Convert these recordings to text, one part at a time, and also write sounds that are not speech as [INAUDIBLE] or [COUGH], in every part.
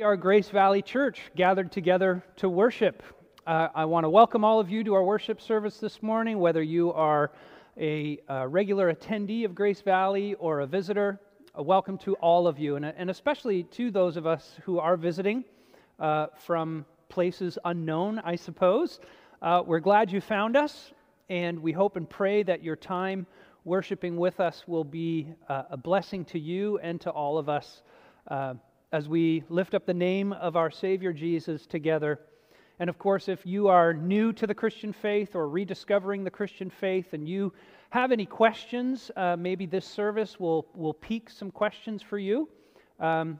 We are Grace Valley Church gathered together to worship. Uh, I want to welcome all of you to our worship service this morning, whether you are a, a regular attendee of Grace Valley or a visitor. A welcome to all of you, and, and especially to those of us who are visiting uh, from places unknown, I suppose. Uh, we're glad you found us, and we hope and pray that your time worshiping with us will be uh, a blessing to you and to all of us uh, as we lift up the name of our Savior Jesus together. And of course, if you are new to the Christian faith or rediscovering the Christian faith and you have any questions, uh, maybe this service will, will pique some questions for you. Um,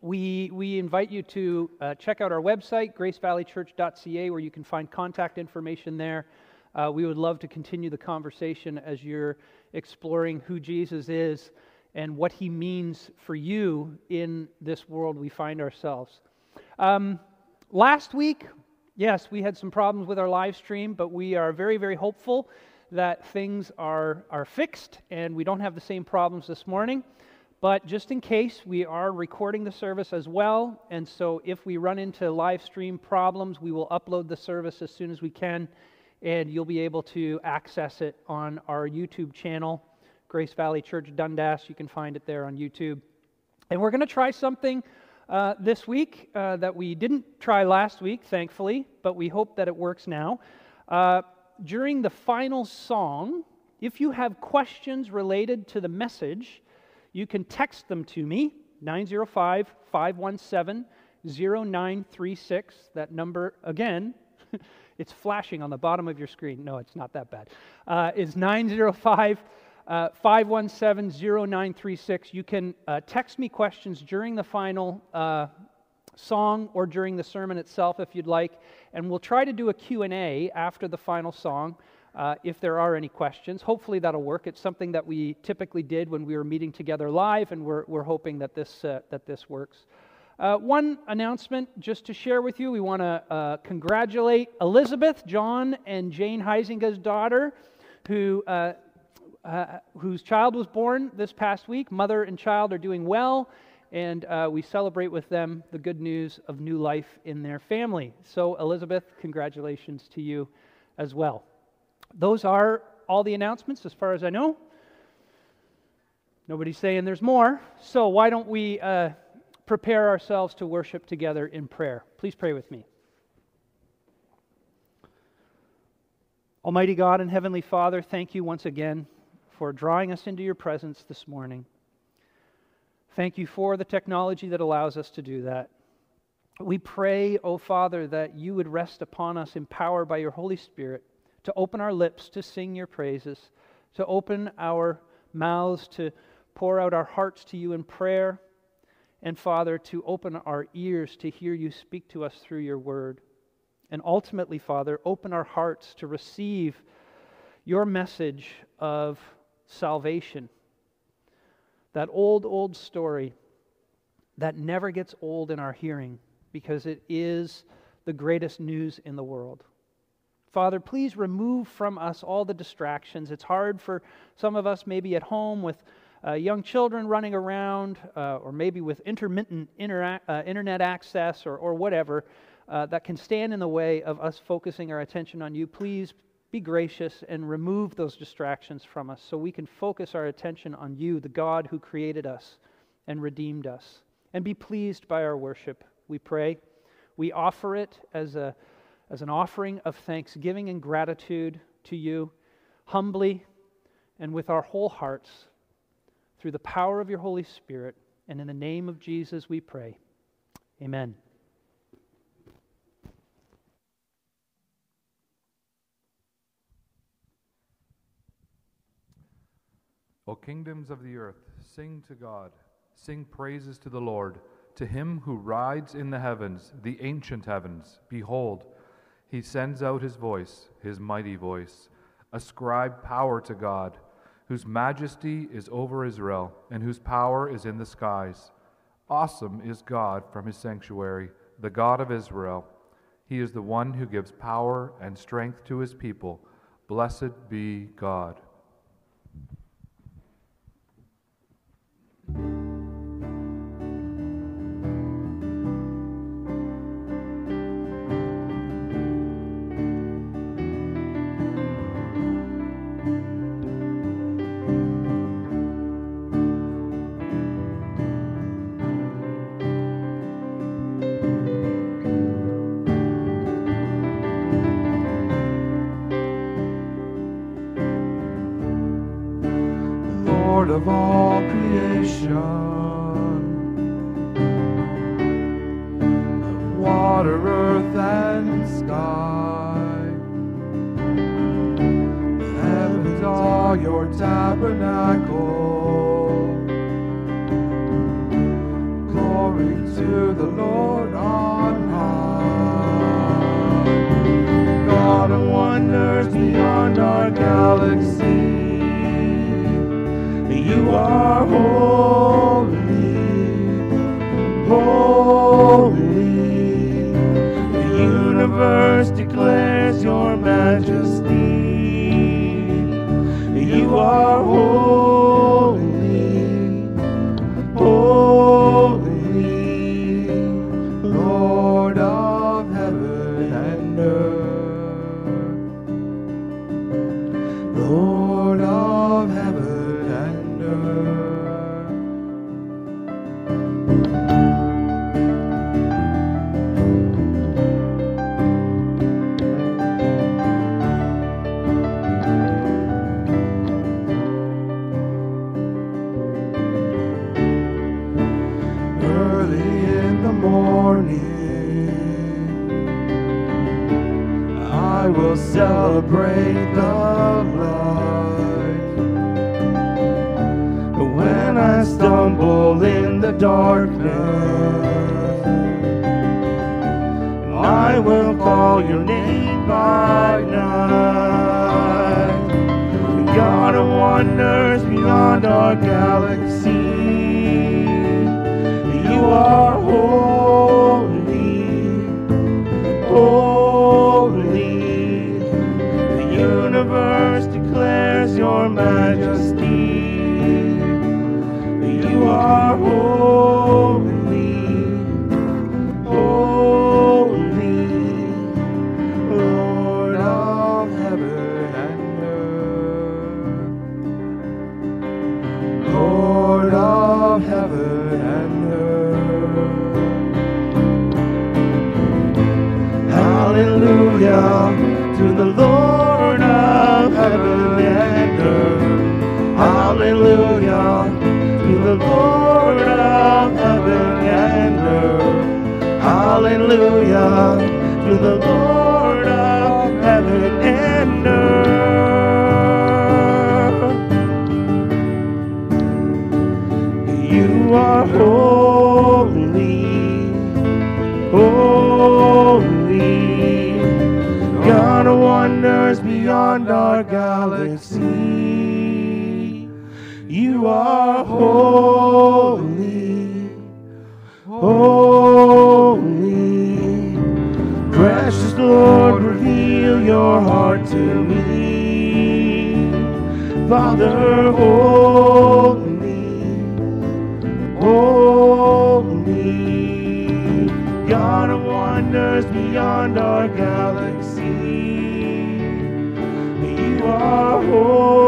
we, we invite you to uh, check out our website, gracevalleychurch.ca, where you can find contact information there. Uh, we would love to continue the conversation as you're exploring who Jesus is and what he means for you in this world we find ourselves. Um, last week, yes, we had some problems with our live stream, but we are very, very hopeful that things are, are fixed and we don't have the same problems this morning. But just in case, we are recording the service as well. And so if we run into live stream problems, we will upload the service as soon as we can. And you'll be able to access it on our YouTube channel Grace Valley Church Dundas. You can find it there on YouTube. And we're going to try something uh, this week uh, that we didn't try last week, thankfully, but we hope that it works now. Uh, during the final song, if you have questions related to the message, you can text them to me, 905 517 0936. That number, again, [LAUGHS] it's flashing on the bottom of your screen. No, it's not that bad. Uh, it's 905 uh, 517-0936. You can uh, text me questions during the final uh, song or during the sermon itself if you'd like, and we'll try to do a Q&A after the final song uh, if there are any questions. Hopefully that'll work. It's something that we typically did when we were meeting together live, and we're, we're hoping that this, uh, that this works. Uh, one announcement just to share with you. We want to uh, congratulate Elizabeth, John, and Jane heisinger's daughter, who uh, whose child was born this past week. Mother and child are doing well, and uh, we celebrate with them the good news of new life in their family. So, Elizabeth, congratulations to you as well. Those are all the announcements as far as I know. Nobody's saying there's more. So, why don't we uh, prepare ourselves to worship together in prayer? Please pray with me. Almighty God and Heavenly Father, thank you once again for drawing us into your presence this morning. Thank you for the technology that allows us to do that. We pray, O oh Father, that you would rest upon us, empowered by your Holy Spirit, to open our lips to sing your praises, to open our mouths to pour out our hearts to you in prayer, and Father, to open our ears to hear you speak to us through your word. And ultimately, Father, open our hearts to receive your message of salvation. That old, old story that never gets old in our hearing because it is the greatest news in the world. Father, please remove from us all the distractions. It's hard for some of us, maybe at home with uh, young children running around, uh, or maybe with intermittent intera- uh, internet access or, or whatever, uh, that can stand in the way of us focusing our attention on you. Please be gracious and remove those distractions from us so we can focus our attention on you, the God who created us and redeemed us. And be pleased by our worship, we pray. We offer it as, a, as an offering of thanksgiving and gratitude to you, humbly and with our whole hearts, through the power of your Holy Spirit. And in the name of Jesus, we pray. Amen. O kingdoms of the earth, sing to God, sing praises to the Lord, to him who rides in the heavens, the ancient heavens. Behold, he sends out his voice, his mighty voice. Ascribe power to God, whose majesty is over Israel, and whose power is in the skies. Awesome is God from his sanctuary, the God of Israel. He is the one who gives power and strength to his people. Blessed be God. Holy, God of wonders beyond our galaxy. You are holy,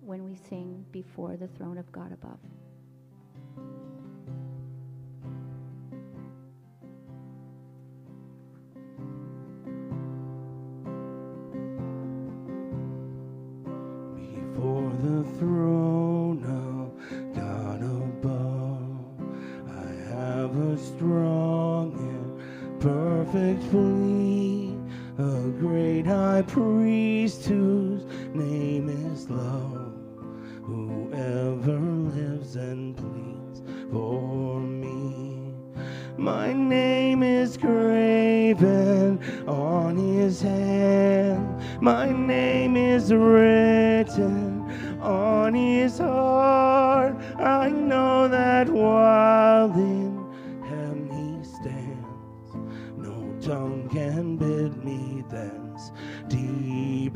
when we sing before the throne of God above. Priest whose name is love, whoever lives and pleads for me. My name is graven on his hand. My name is written on his heart. I know that while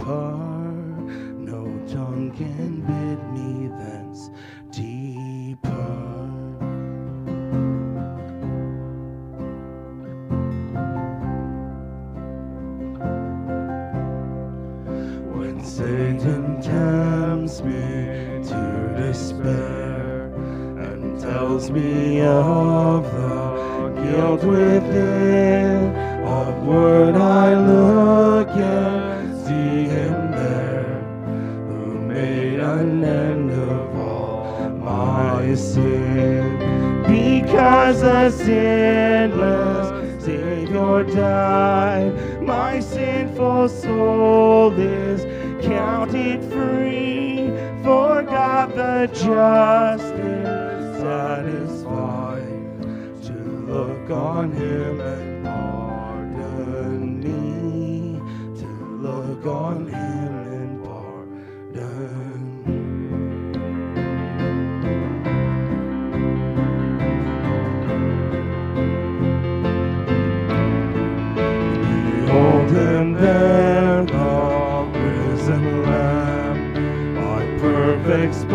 depart. No tongue can bid me thence depart. When Satan tempts me to despair and tells me of the guilt within, upward I look Sinless Savior died, my sinful soul is counted free. For God the just is satisfied to look on Him and pardon me. To look on Him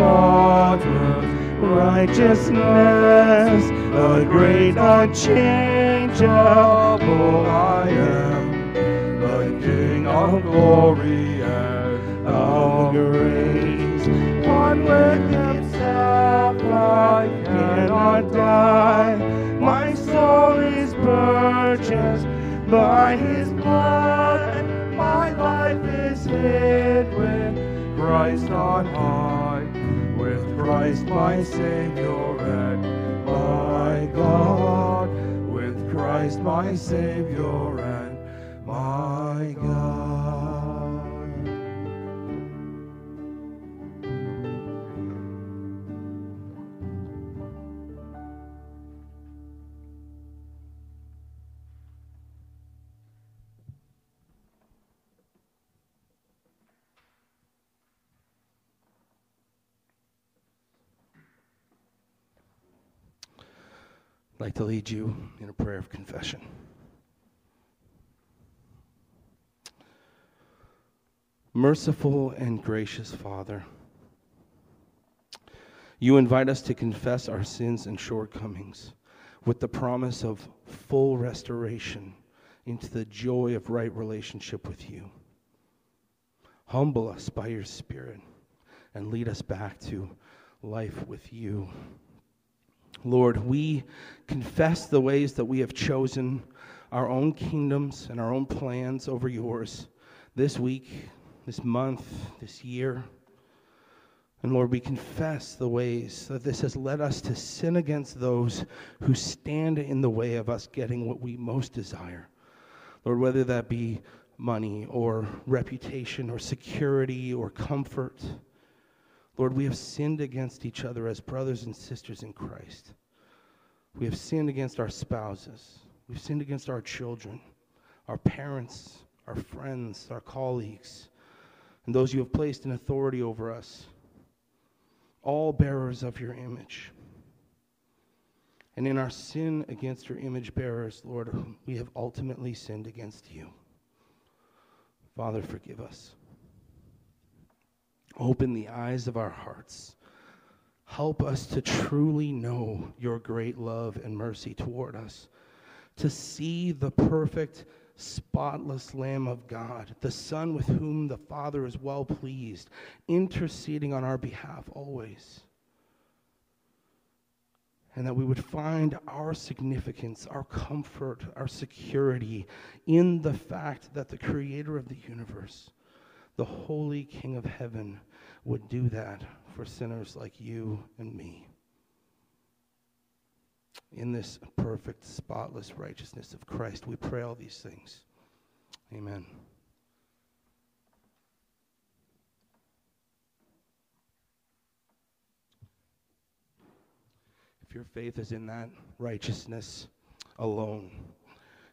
perfect spotless righteousness, the great unchangeable I am, the King of glory and of grace. One with himself I cannot die, my soul is purchased by his blood. My life is hid with Christ on high, with Christ my Savior and my God, with Christ my Savior and my God. I'd like to lead you in a prayer of confession. Merciful and gracious Father, you invite us to confess our sins and shortcomings with the promise of full restoration into the joy of right relationship with you. Humble us by your Spirit and lead us back to life with you. Lord, we confess the ways that we have chosen our own kingdoms and our own plans over yours this week, this month, this year. And Lord, we confess the ways that this has led us to sin against those who stand in the way of us getting what we most desire. Lord, whether that be money or reputation or security or comfort. Lord, we have sinned against each other as brothers and sisters in Christ. We have sinned against our spouses. We've sinned against our children, our parents, our friends, our colleagues, and those you have placed in authority over us, all bearers of your image. And in our sin against your image bearers, Lord, we have ultimately sinned against you. Father, forgive us. Open the eyes of our hearts. Help us to truly know your great love and mercy toward us, to see the perfect spotless Lamb of God, the Son with whom the Father is well pleased, interceding on our behalf always. And that we would find our significance, our comfort, our security in the fact that the Creator of the universe, the Holy King of heaven, would do that for sinners like you and me in this perfect, spotless righteousness of Christ. We pray all these things. Amen. If your faith is in that righteousness alone,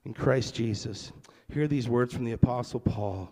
in Christ Jesus, hear these words from the Apostle Paul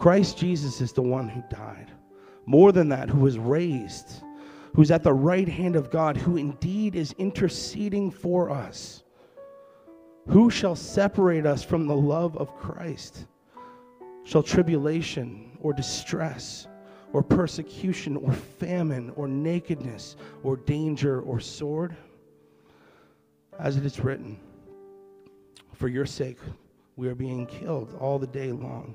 Christ Jesus is the one who died. More than that, who was raised who's at the right hand of God, who indeed is interceding for us. Who shall separate us from the love of Christ? Shall tribulation or distress or persecution or famine or nakedness or danger or sword? As it is written, For your sake we are being killed all the day long.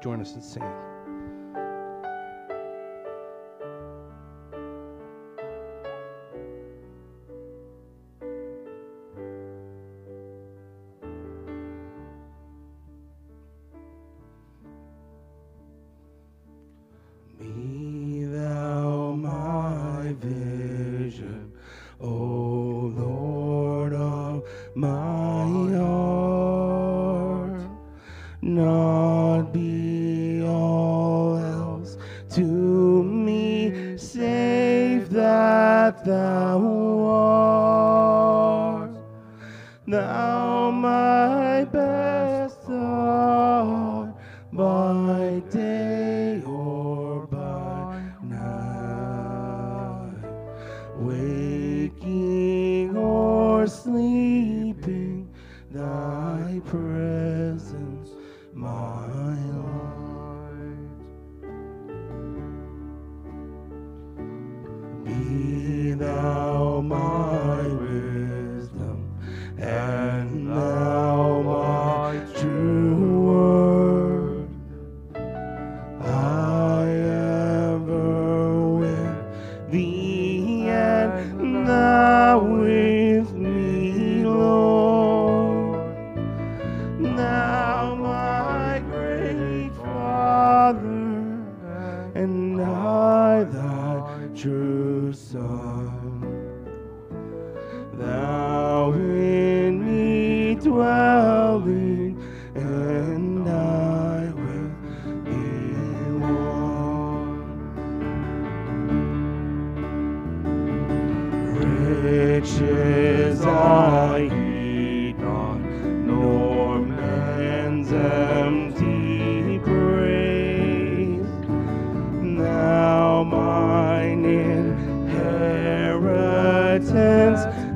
Join us in singing.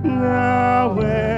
now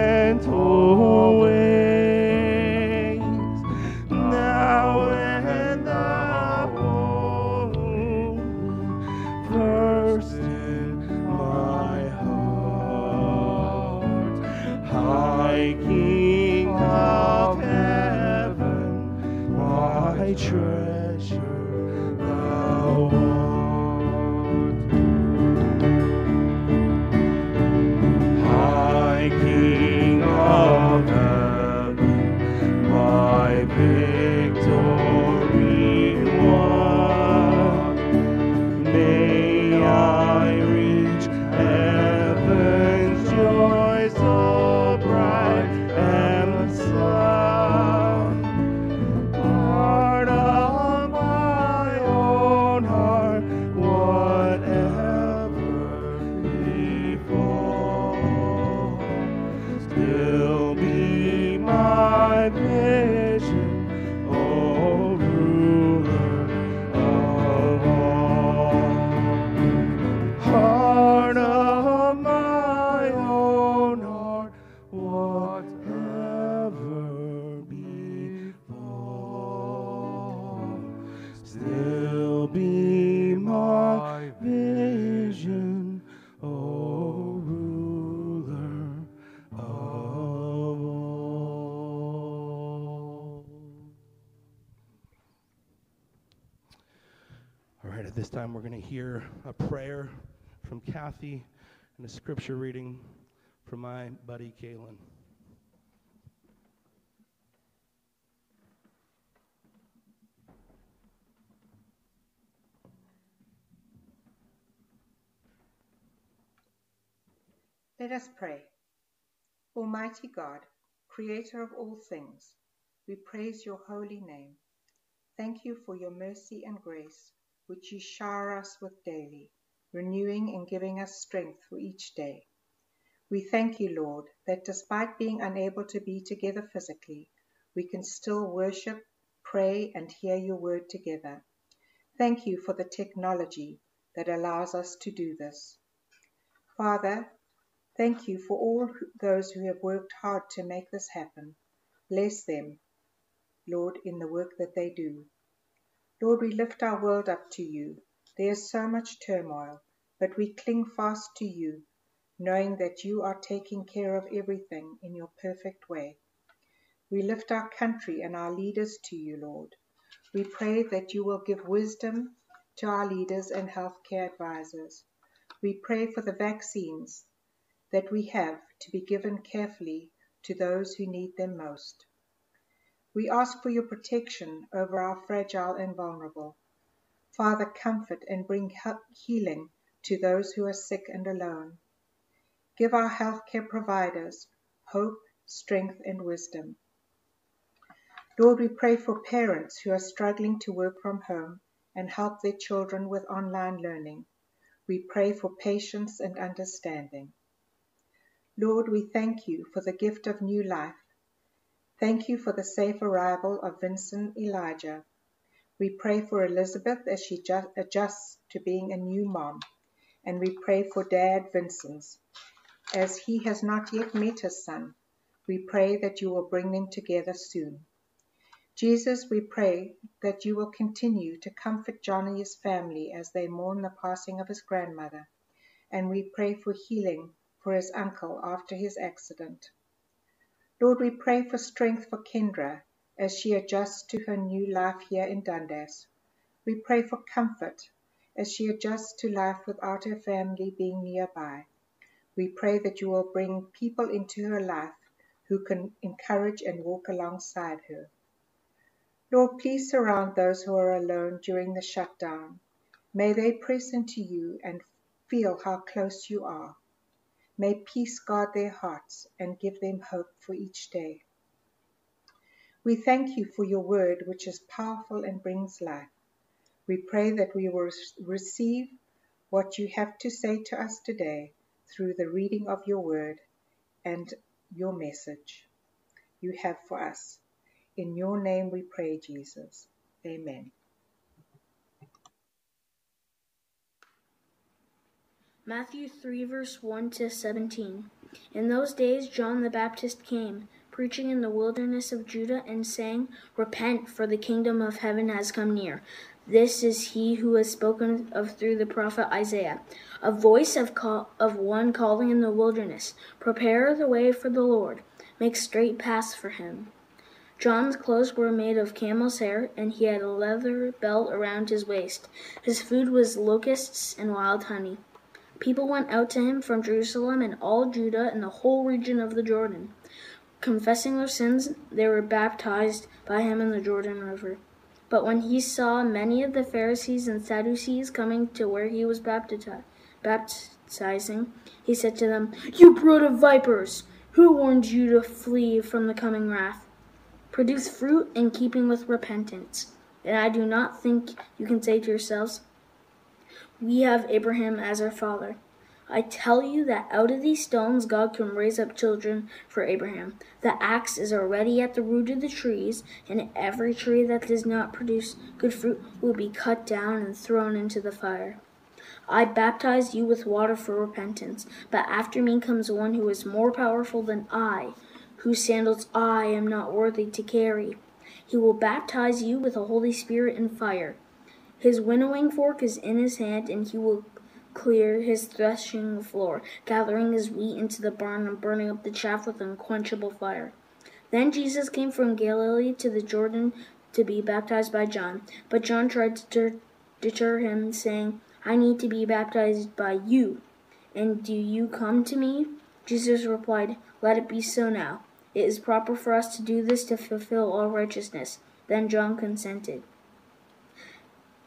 at this time, we're going to hear a prayer from Kathy and a scripture reading from my buddy Kalen. Let us pray. Almighty God, creator of all things, we praise your holy name. Thank you for your mercy and grace, which you shower us with daily, renewing and giving us strength for each day. We thank you, Lord, that despite being unable to be together physically, we can still worship, pray, and hear your word together. Thank you for the technology that allows us to do this. Father, Thank you for all those who have worked hard to make this happen. Bless them, Lord, in the work that they do. Lord, we lift our world up to you. There is so much turmoil, but we cling fast to you, knowing that you are taking care of everything in your perfect way. We lift our country and our leaders to you, Lord. We pray that you will give wisdom to our leaders and healthcare advisors. We pray for the vaccines that we have to be given carefully to those who need them most. We ask for your protection over our fragile and vulnerable. Father, comfort and bring healing to those who are sick and alone. Give our healthcare providers hope, strength, and wisdom. Lord, we pray for parents who are struggling to work from home and help their children with online learning. We pray for patience and understanding. Lord, we thank you for the gift of new life. Thank you for the safe arrival of Vincent Elijah. We pray for Elizabeth as she adjusts to being a new mom. And we pray for Dad Vincent as he has not yet met his son. We pray that you will bring them together soon. Jesus, we pray that you will continue to comfort Johnny's family as they mourn the passing of his grandmother. And we pray for healing for his uncle after his accident. Lord, we pray for strength for Kendra as she adjusts to her new life here in Dundas. We pray for comfort as she adjusts to life without her family being nearby. We pray that you will bring people into her life who can encourage and walk alongside her. Lord, please surround those who are alone during the shutdown. May they press into you and feel how close you are. May peace guard their hearts and give them hope for each day. We thank you for your word, which is powerful and brings life. We pray that we will receive what you have to say to us today through the reading of your word and your message you have for us. In your name we pray, Jesus. Amen. Matthew 3, verse 1 to 17. In those days John the Baptist came, preaching in the wilderness of Judah, and saying, Repent, for the kingdom of heaven has come near. This is he who was spoken of through the prophet Isaiah. A voice of, call, of one calling in the wilderness, Prepare the way for the Lord, make straight paths for him. John's clothes were made of camel's hair, and he had a leather belt around his waist. His food was locusts and wild honey. People went out to him from Jerusalem and all Judah and the whole region of the Jordan. Confessing their sins, they were baptized by him in the Jordan River. But when he saw many of the Pharisees and Sadducees coming to where he was baptizing, he said to them, You brood of vipers! Who warned you to flee from the coming wrath? Produce fruit in keeping with repentance. And I do not think you can say to yourselves, we have Abraham as our father. I tell you that out of these stones God can raise up children for Abraham. The axe is already at the root of the trees, and every tree that does not produce good fruit will be cut down and thrown into the fire. I baptize you with water for repentance, but after me comes one who is more powerful than I, whose sandals I am not worthy to carry. He will baptize you with the Holy Spirit and fire. His winnowing fork is in his hand, and he will clear his threshing floor, gathering his wheat into the barn and burning up the chaff with unquenchable fire. Then Jesus came from Galilee to the Jordan to be baptized by John. But John tried to deter, deter him, saying, I need to be baptized by you, and do you come to me? Jesus replied, Let it be so now. It is proper for us to do this to fulfill all righteousness. Then John consented.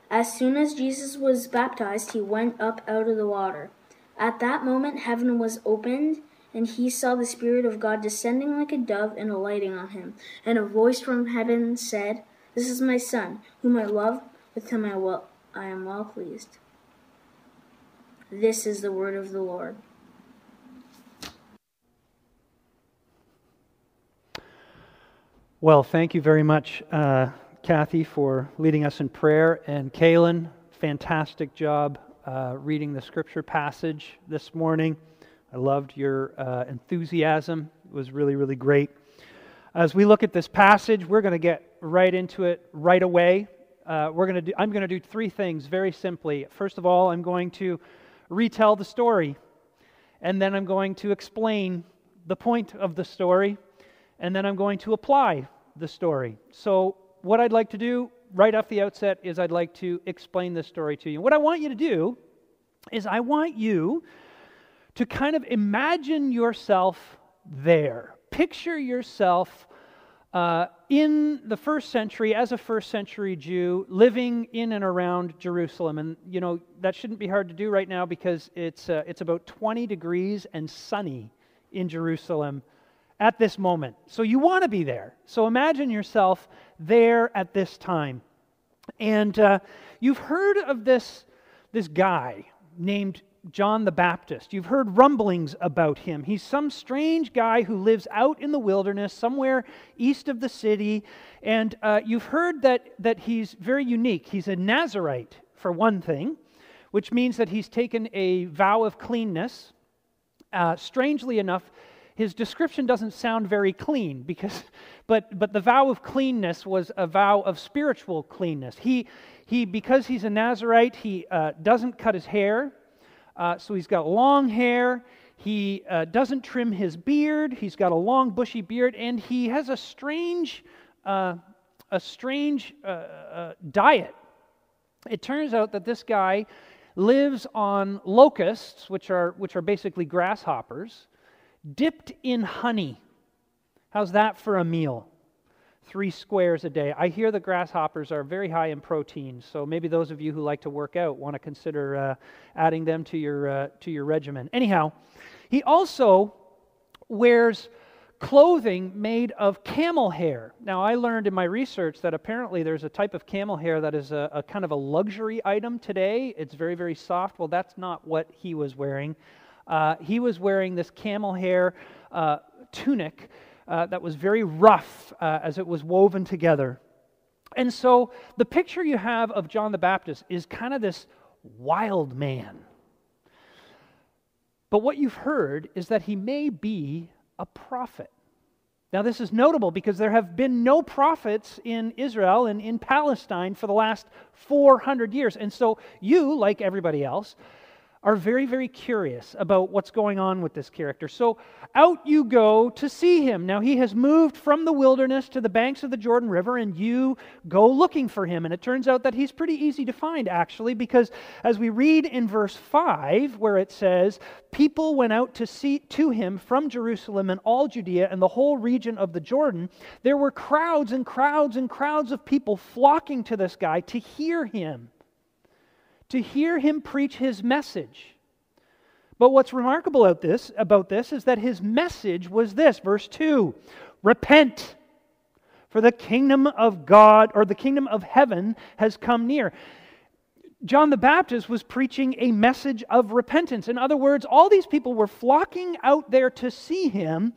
As soon as Jesus was baptized, he went up out of the water. At that moment, heaven was opened, and he saw the Spirit of God descending like a dove and alighting on him. And a voice from heaven said, This is my Son, whom I love, with whom I, will, I am well pleased. This is the word of the Lord. Well, thank you very much, uh, Kathy, for leading us in prayer. And Kaylin, fantastic job uh, reading the scripture passage this morning. I loved your uh, enthusiasm, it was really, really great. As we look at this passage, we're going to get right into it right away. Uh, we're going to do, I'm going to do three things very simply. First of all, I'm going to retell the story, and then I'm going to explain the point of the story, and then I'm going to apply the story. So, what I'd like to do right off the outset is I'd like to explain this story to you. What I want you to do is I want you to kind of imagine yourself there. Picture yourself uh, in the first century as a first century Jew living in and around Jerusalem. And, you know, that shouldn't be hard to do right now because it's, uh, it's about 20 degrees and sunny in Jerusalem at this moment. So you want to be there. So imagine yourself there at this time. And uh, you've heard of this, this guy named John the Baptist. You've heard rumblings about him. He's some strange guy who lives out in the wilderness somewhere east of the city. And uh, you've heard that, that he's very unique. He's a Nazarite, for one thing, which means that he's taken a vow of cleanness. Uh, strangely enough, his description doesn't sound very clean because [LAUGHS] but but the vow of cleanness was a vow of spiritual cleanness. He he because he's a nazarite he uh, doesn't cut his hair uh, so he's got long hair. He uh, doesn't trim his beard. He's got a long bushy beard and he has a strange uh, a strange uh, uh, diet. It turns out that this guy lives on locusts which are which are basically grasshoppers dipped in honey. How's that for a meal? Three squares a day. I hear the grasshoppers are very high in protein, so maybe those of you who like to work out want to consider uh, adding them to your, uh, to your regimen. Anyhow, he also wears clothing made of camel hair. Now, I learned in my research that apparently there's a type of camel hair that is a, a, kind of a luxury item today. It's very, very soft. Well, that's not what he was wearing. Uh, he was wearing this camel hair uh, tunic uh, that was very rough uh, as it was woven together. And so the picture you have of John the Baptist is kind of this wild man. But what you've heard is that he may be a prophet. Now, this is notable because there have been no prophets in Israel and in Palestine for the last 400 years. And so, you, like everybody else, are very, very curious about what's going on with this character. So out you go to see him. Now, he has moved from the wilderness to the banks of the Jordan River, and you go looking for him. And it turns out that he's pretty easy to find, actually, because as we read in verse 5, where it says, People went out to see to him from Jerusalem and all Judea and the whole region of the Jordan. There were crowds and crowds and crowds of people flocking to this guy to hear him to hear him preach his message. But what's remarkable about this, about this is that his message was this verse 2 Repent, for the kingdom of God or the kingdom of heaven has come near. John the Baptist was preaching a message of repentance. In other words, all these people were flocking out there to see him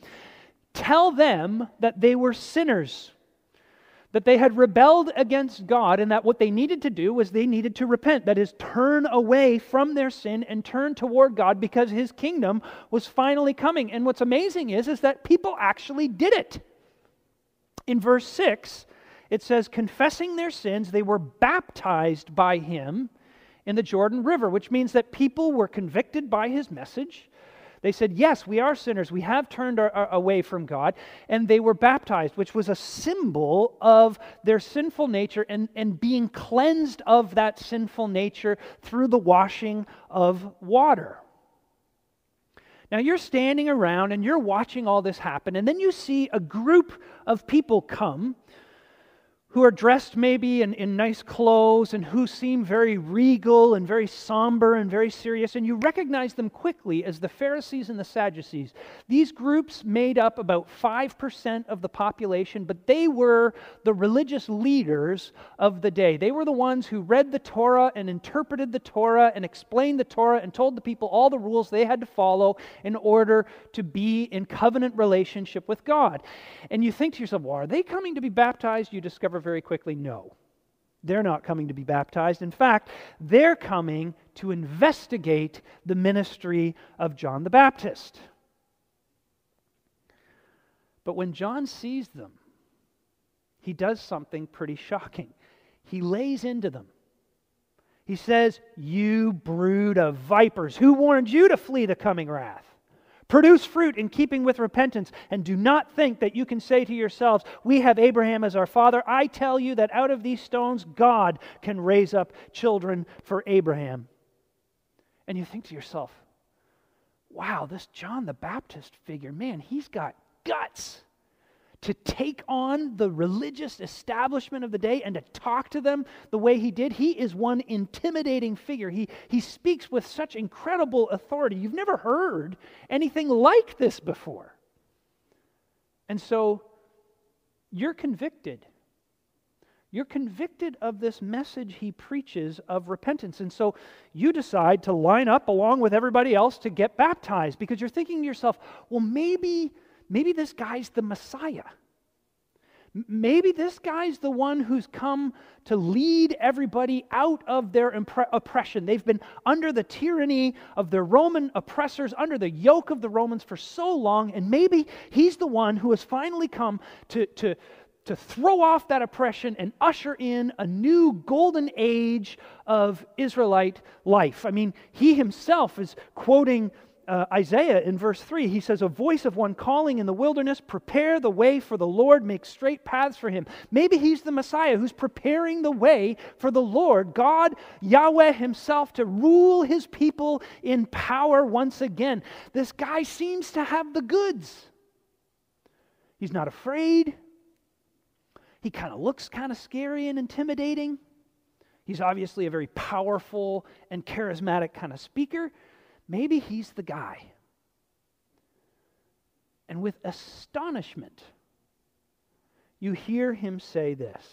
tell them that they were sinners that they had rebelled against God and that what they needed to do was they needed to repent. That is, turn away from their sin and turn toward God because his kingdom was finally coming. And what's amazing is, is that people actually did it. In verse 6, it says, confessing their sins, they were baptized by him in the Jordan River, which means that people were convicted by his message. They said, Yes, we are sinners. We have turned our, our, away from God. And they were baptized, which was a symbol of their sinful nature and, and being cleansed of that sinful nature through the washing of water. Now you're standing around and you're watching all this happen, and then you see a group of people come who are dressed maybe in, in nice clothes and who seem very regal and very somber and very serious, and you recognize them quickly as the Pharisees and the Sadducees. These groups made up about 5% of the population, but they were the religious leaders of the day. They were the ones who read the Torah and interpreted the Torah and explained the Torah and told the people all the rules they had to follow in order to be in covenant relationship with God. And you think to yourself, well, are they coming to be baptized? You discover discover very quickly no. They're not coming to be baptized. In fact, they're coming to investigate the ministry of John the Baptist. But when John sees them, he does something pretty shocking. He lays into them. He says, You brood of vipers, who warned you to flee the coming wrath? Produce fruit in keeping with repentance, and do not think that you can say to yourselves, We have Abraham as our father. I tell you that out of these stones, God can raise up children for Abraham. And you think to yourself, Wow, this John the Baptist figure, man, he's got guts to take on the religious establishment of the day and to talk to them the way he did. He is one intimidating figure. He, he speaks with such incredible authority. You've never heard anything like this before. And so you're convicted. You're convicted of this message he preaches of repentance. And so you decide to line up along with everybody else to get baptized because you're thinking to yourself, well, maybe maybe this guy's the Messiah. Maybe this guy's the one who's come to lead everybody out of their impre- oppression. They've been under the tyranny of the Roman oppressors, under the yoke of the Romans for so long, and maybe he's the one who has finally come to, to, to throw off that oppression and usher in a new golden age of Israelite life. I mean, he himself is quoting uh, Isaiah in verse 3, he says, A voice of one calling in the wilderness, prepare the way for the Lord, make straight paths for him. Maybe he's the Messiah who's preparing the way for the Lord, God, Yahweh himself, to rule his people in power once again. This guy seems to have the goods. He's not afraid. He kind of looks kind of scary and intimidating. He's obviously a very powerful and charismatic kind of speaker. Maybe he's the guy. And with astonishment, you hear him say this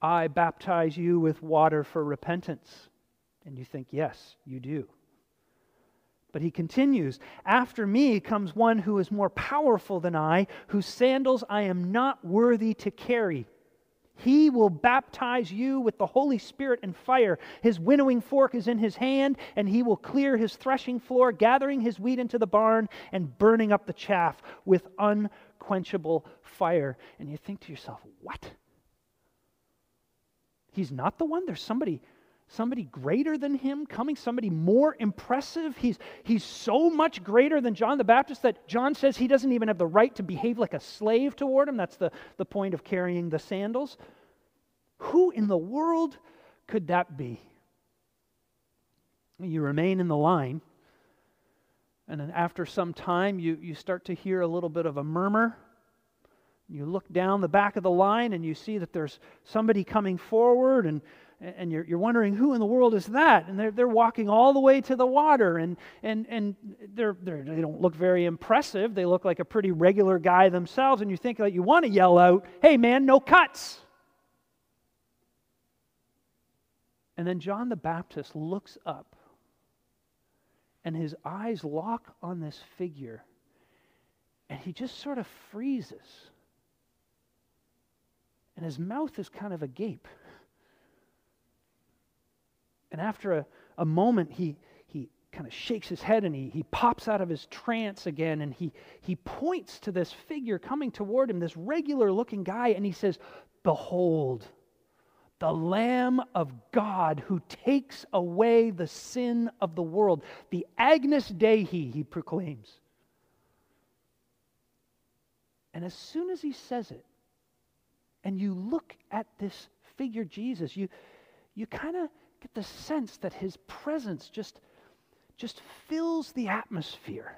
I baptize you with water for repentance. And you think, yes, you do. But he continues, After me comes one who is more powerful than I, whose sandals I am not worthy to carry. He will baptize you with the Holy Spirit and fire. His winnowing fork is in his hand, and he will clear his threshing floor, gathering his wheat into the barn and burning up the chaff with unquenchable fire. And you think to yourself, what? He's not the one? There's somebody somebody greater than him coming, somebody more impressive. He's, he's so much greater than John the Baptist that John says he doesn't even have the right to behave like a slave toward him. That's the, the point of carrying the sandals. Who in the world could that be? You remain in the line, and then after some time, you, you start to hear a little bit of a murmur. You look down the back of the line and you see that there's somebody coming forward, and and you're, you're wondering who in the world is that? And they're, they're walking all the way to the water and, and, and they're, they're, they don't look very impressive. They look like a pretty regular guy themselves and you think that you want to yell out hey man no cuts! And then john the baptist looks up and his eyes lock on this figure and he just sort of freezes. And his mouth is kind of agape and after a, a moment, he, he kind of shakes his head and he, he pops out of his trance again and he, he points to this figure coming toward him, this regular looking guy, and he says, Behold, the Lamb of God who takes away the sin of the world. The Agnus Dei, he proclaims. And as soon as he says it, and you look at this figure Jesus, you, you kind of get the sense that his presence just, just fills the atmosphere.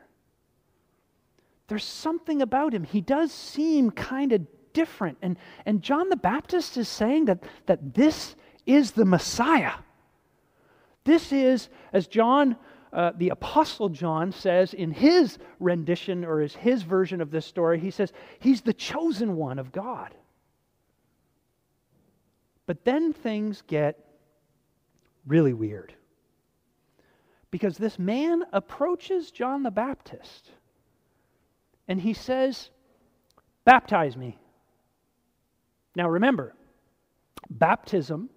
There's something about him. He does seem kind of different. And, and John the Baptist is saying that, that this is the Messiah. This is, as John, uh, the Apostle John, says in his rendition or his, his version of this story, he says, He's the chosen one of God. But then things get really weird. Because this man approaches John the Baptist and he says, Baptize me. Now remember, baptism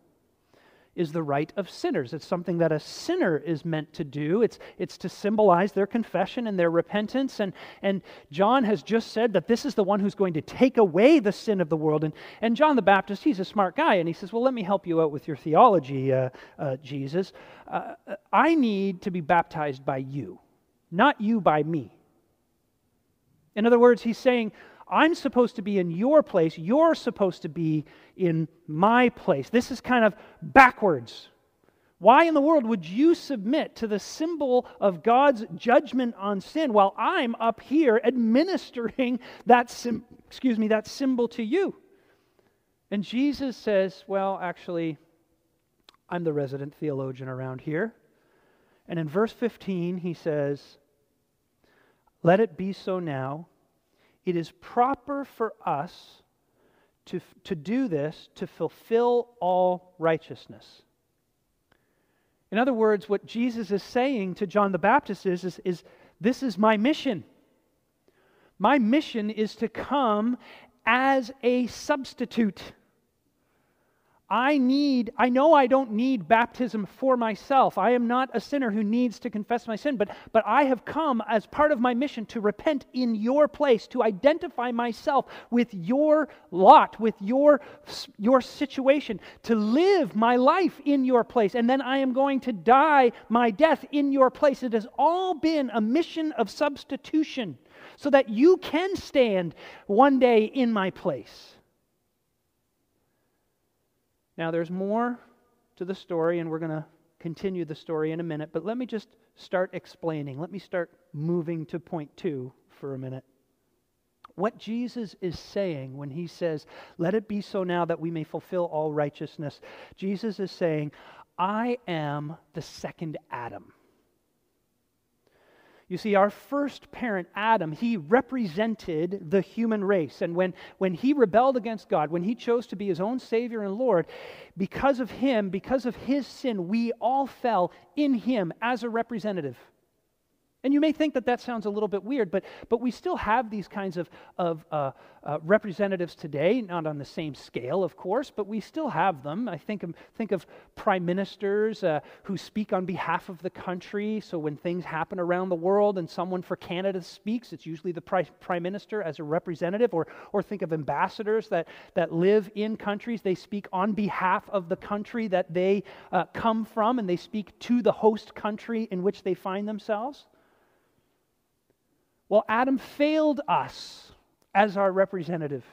is the right of sinners. It's something that a sinner is meant to do. It's, it's to symbolize their confession and their repentance. And, and John has just said that this is the one who's going to take away the sin of the world. And, and John the Baptist, he's a smart guy, and he says, Well, let me help you out with your theology, uh, uh, Jesus. Uh, I need to be baptized by you, not you by me. In other words, he's saying, I'm supposed to be in your place. You're supposed to be in my place. This is kind of backwards. Why in the world would you submit to the symbol of God's judgment on sin while I'm up here administering [LAUGHS] that sim- excuse me that symbol to you? And Jesus says, "Well, actually I'm the resident theologian around here." And in verse 15 he says, "Let it be so now it is proper for us to, to do this to fulfill all righteousness. In other words, what Jesus is saying to John the Baptist is, is, is this is my mission. My mission is to come as a substitute. I need, I know I don't need baptism for myself. I am not a sinner who needs to confess my sin, but, but I have come as part of my mission to repent in your place, to identify myself with your lot, with your, your situation, to live my life in your place. And then I am going to die my death in your place. It has all been a mission of substitution so that you can stand one day in my place. Now, there's more to the story, and we're going to continue the story in a minute, but let me just start explaining. Let me start moving to point two for a minute. What Jesus is saying when he says, Let it be so now that we may fulfill all righteousness, Jesus is saying, I am the second Adam. You see, our first parent, Adam, he represented the human race. And when, when he rebelled against God, when he chose to be his own Savior and Lord, because of him, because of his sin, we all fell in him as a representative. And you may think that that sounds a little bit weird, but, but we still have these kinds of, of uh, uh, representatives today, not on the same scale, of course, but we still have them. I think of, think of prime ministers uh, who speak on behalf of the country. So when things happen around the world and someone for Canada speaks, it's usually the pri- prime minister as a representative. Or, or think of ambassadors that, that live in countries. They speak on behalf of the country that they uh, come from, and they speak to the host country in which they find themselves. Well, Adam failed us as our representative.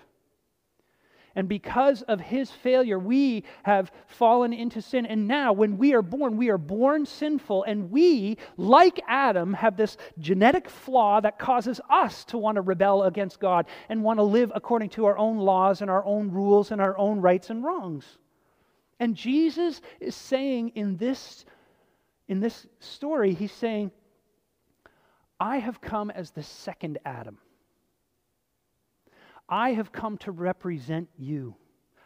And because of his failure, we have fallen into sin. And now, when we are born, we are born sinful. And we, like Adam, have this genetic flaw that causes us to want to rebel against God and want to live according to our own laws and our own rules and our own rights and wrongs. And Jesus is saying in this, in this story, he's saying, I have come as the second Adam. I have come to represent you.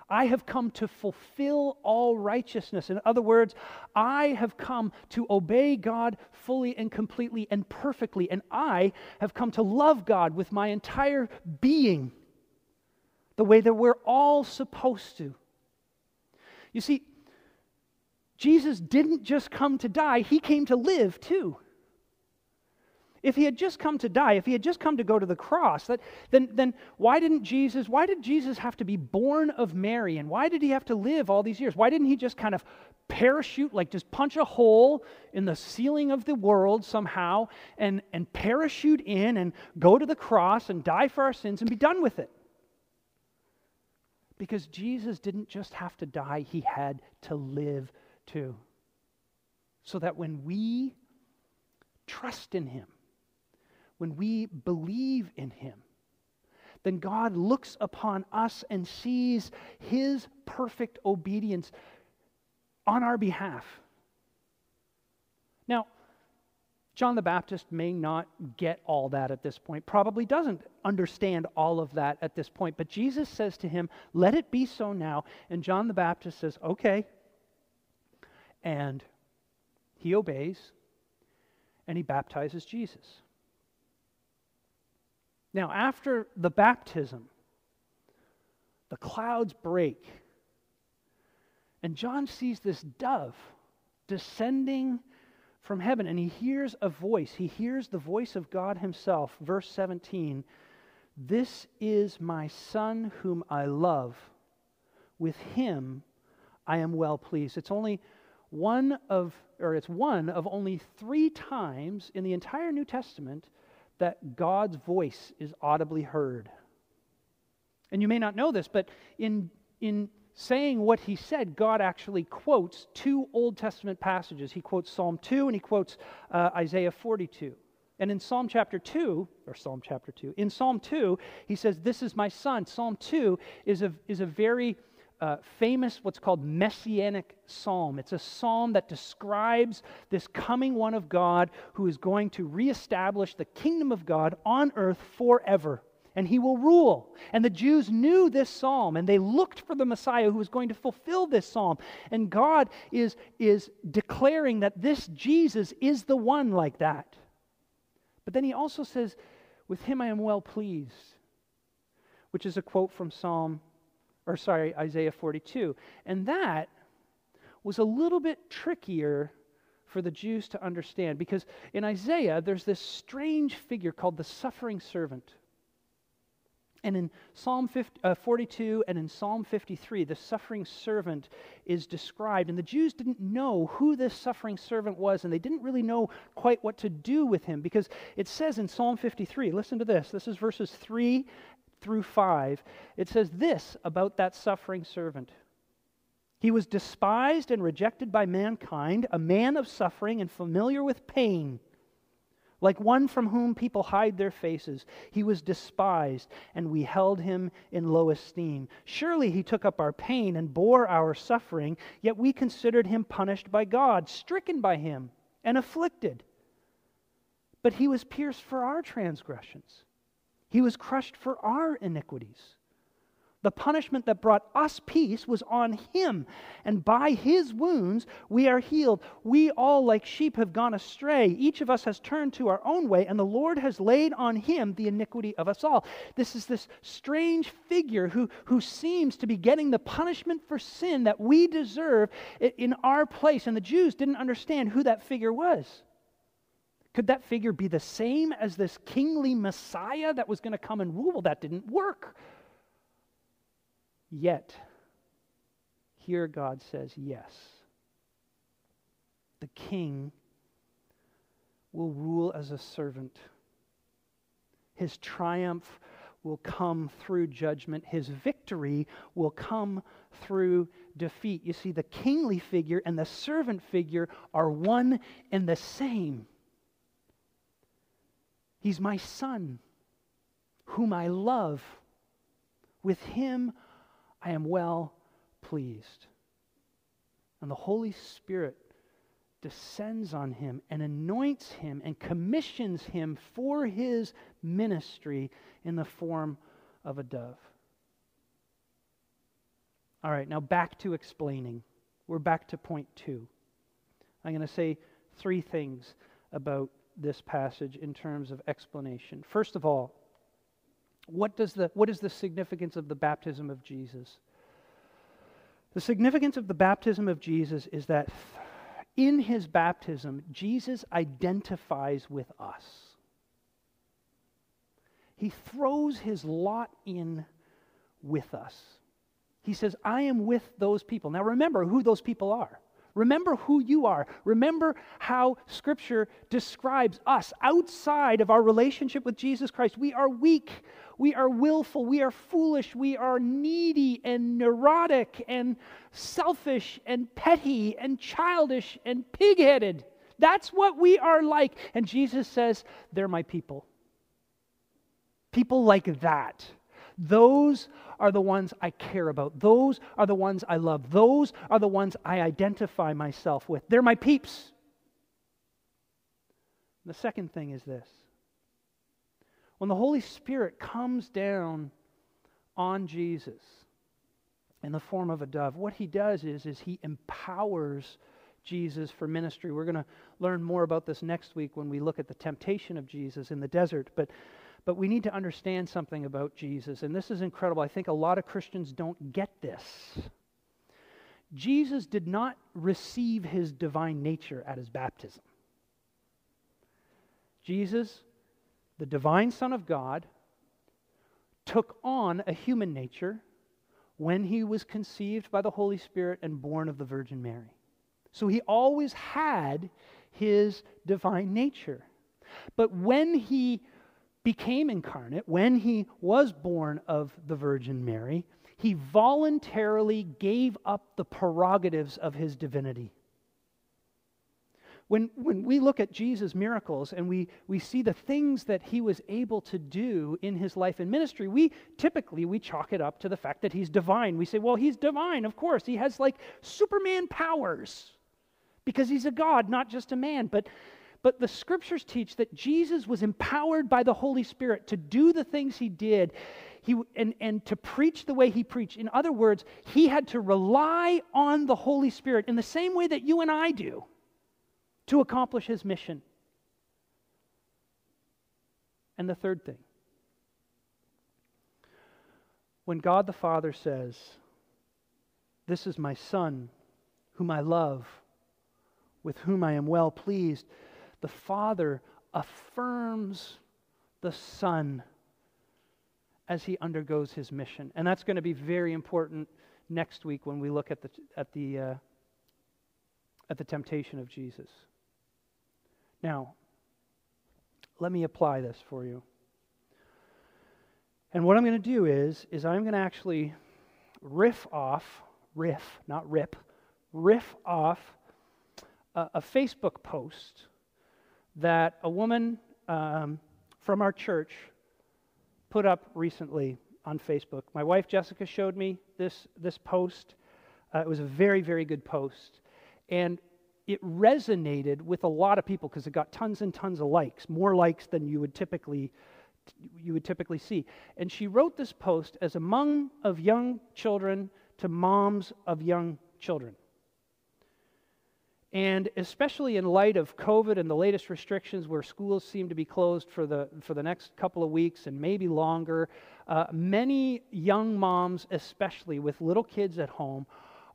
I have come to fulfill all righteousness. In other words, I have come to obey God fully and completely and perfectly. And I have come to love God with my entire being the way that we're all supposed to. You see, Jesus didn't just come to die, he came to live too. If he had just come to die, if he had just come to go to the cross, that, then, then why didn't Jesus, why did Jesus have to be born of Mary? And why did he have to live all these years? Why didn't he just kind of parachute, like just punch a hole in the ceiling of the world somehow and, and parachute in and go to the cross and die for our sins and be done with it? Because Jesus didn't just have to die, he had to live too. So that when we trust in him, when we believe in him, then God looks upon us and sees his perfect obedience on our behalf. Now, John the Baptist may not get all that at this point, probably doesn't understand all of that at this point, but Jesus says to him, Let it be so now. And John the Baptist says, Okay. And he obeys and he baptizes Jesus. Now, after the baptism, the clouds break, and John sees this dove descending from heaven, and he hears a voice. He hears the voice of God Himself. Verse 17 This is my Son whom I love. With him I am well pleased. It's only one of, or it's one of only three times in the entire New Testament that God's voice is audibly heard. And you may not know this, but in, in saying what he said, God actually quotes two Old Testament passages. He quotes Psalm 2 and he quotes uh, Isaiah 42. And in Psalm chapter 2, or Psalm chapter 2, in Psalm 2, he says, This is my son. Psalm 2 is a, is a very uh, famous, what's called messianic psalm. It's a psalm that describes this coming one of God who is going to reestablish the kingdom of God on earth forever. And he will rule. And the Jews knew this psalm, and they looked for the Messiah who was going to fulfill this psalm. And God is, is declaring that this Jesus is the one like that. But then he also says, With him I am well pleased, which is a quote from Psalm or sorry, Isaiah 42. And that was a little bit trickier for the Jews to understand because in Isaiah, there's this strange figure called the suffering servant. And in Psalm 50, uh, 42 and in Psalm 53, the suffering servant is described. And the Jews didn't know who this suffering servant was, and they didn't really know quite what to do with him because it says in Psalm 53, listen to this. This is verses 3 through 5, it says this about that suffering servant. He was despised and rejected by mankind, a man of suffering and familiar with pain, like one from whom people hide their faces. He was despised, and we held him in low esteem. Surely he took up our pain and bore our suffering, yet we considered him punished by God, stricken by him, and afflicted. But he was pierced for our transgressions. He was crushed for our iniquities. The punishment that brought us peace was on him, and by his wounds we are healed. We all, like sheep, have gone astray. Each of us has turned to our own way, and the Lord has laid on him the iniquity of us all. This is this strange figure who, who seems to be getting the punishment for sin that we deserve in our place. And the Jews didn't understand who that figure was. Could that figure be the same as this kingly Messiah that was going to come and rule? Well, that didn't work. Yet, here God says, yes. The king will rule as a servant. His triumph will come through judgment. His victory will come through defeat. You see, the kingly figure and the servant figure are one and the same. He's my son, whom I love. With him I am well pleased. And the Holy Spirit descends on him and anoints him and commissions him for his ministry in the form of a dove. All right, now back to explaining. We're back to point two. I'm going to say three things about this passage in terms of explanation. First of all, what, does the, what is the significance of the baptism of Jesus? The significance of the baptism of Jesus is that in his baptism, Jesus identifies with us. he throws his lot in with us. He says, I am with those people. Now remember who those people are. Remember who you are. Remember how Scripture describes us outside of our relationship with Jesus Christ. We are weak, we are willful, we are foolish, we are needy and neurotic and selfish and petty and childish and pig headed. That's what we are like. And Jesus says, They're my people. People like that. Those are the ones I care about. Those are the ones I love. Those are the ones I identify myself with. They're my peeps. The second thing is this when the Holy Spirit comes down on Jesus in the form of a dove, what he does is, is he empowers Jesus for ministry. We're going to learn more about this next week when we look at the temptation of Jesus in the desert. But but we need to understand something about Jesus, and this is incredible. I think a lot of Christians don't get this. Jesus did not receive his divine nature at his baptism. Jesus, the divine Son of God, took on a human nature when he was conceived by the Holy Spirit and born of the Virgin Mary. So he always had his divine nature. But when he became incarnate, when he was born of the Virgin Mary, he voluntarily gave up the prerogatives of his divinity. When, when we look at Jesus' miracles and we, we see the things that he was able to do in his life and ministry, we typically we chalk it up to the fact that he's divine. We say, well, he's divine, of course. He has like Superman powers because he's a God, not just a man. But but the scriptures teach that Jesus was empowered by the Holy Spirit to do the things he did he, and, and to preach the way he preached. In other words, he had to rely on the Holy Spirit in the same way that you and I do to accomplish his mission. And the third thing when God the Father says, This is my Son, whom I love, with whom I am well pleased the Father affirms the Son as he undergoes his mission. And that's going to be very important next week when we look at the, at the, uh, at the temptation of Jesus. Now, let me apply this for you. And what I'm going to do is, is I'm going to actually riff off, riff, not rip, riff off a, a Facebook post that a woman um, from our church put up recently on Facebook. My wife Jessica showed me this, this post. Uh, it was a very, very good post. And it resonated with a lot of people because it got tons and tons of likes, more likes than you would typically you would typically see. And she wrote this post as among of young children to moms of young children. And especially in light of COVID and the latest restrictions where schools seem to be closed for the, for the next couple of weeks and maybe longer, uh, many young moms, especially with little kids at home,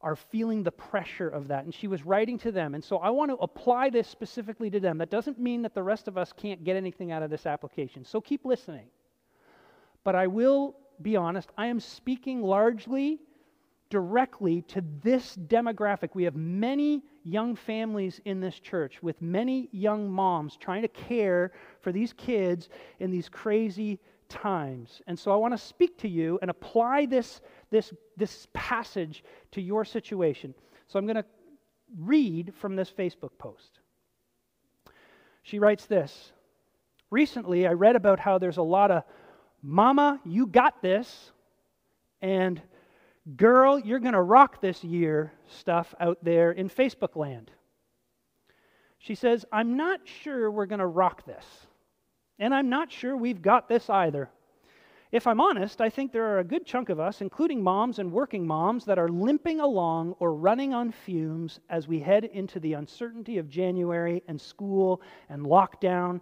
are feeling the pressure of that. And she was writing to them. And so I want to apply this specifically to them. That doesn't mean that the rest of us can't get anything out of this application. So keep listening. But I will be honest, I am speaking largely directly to this demographic. We have many young families in this church with many young moms trying to care for these kids in these crazy times. And so I want to speak to you and apply this, this, this passage to your situation. So I'm going to read from this Facebook post. She writes this Recently, I read about how there's a lot of Mama, you got this, and girl, you're going to rock this year stuff out there in Facebook land. She says, I'm not sure we're going to rock this. And I'm not sure we've got this either. If I'm honest, I think there are a good chunk of us, including moms and working moms, that are limping along or running on fumes as we head into the uncertainty of January and school and lockdown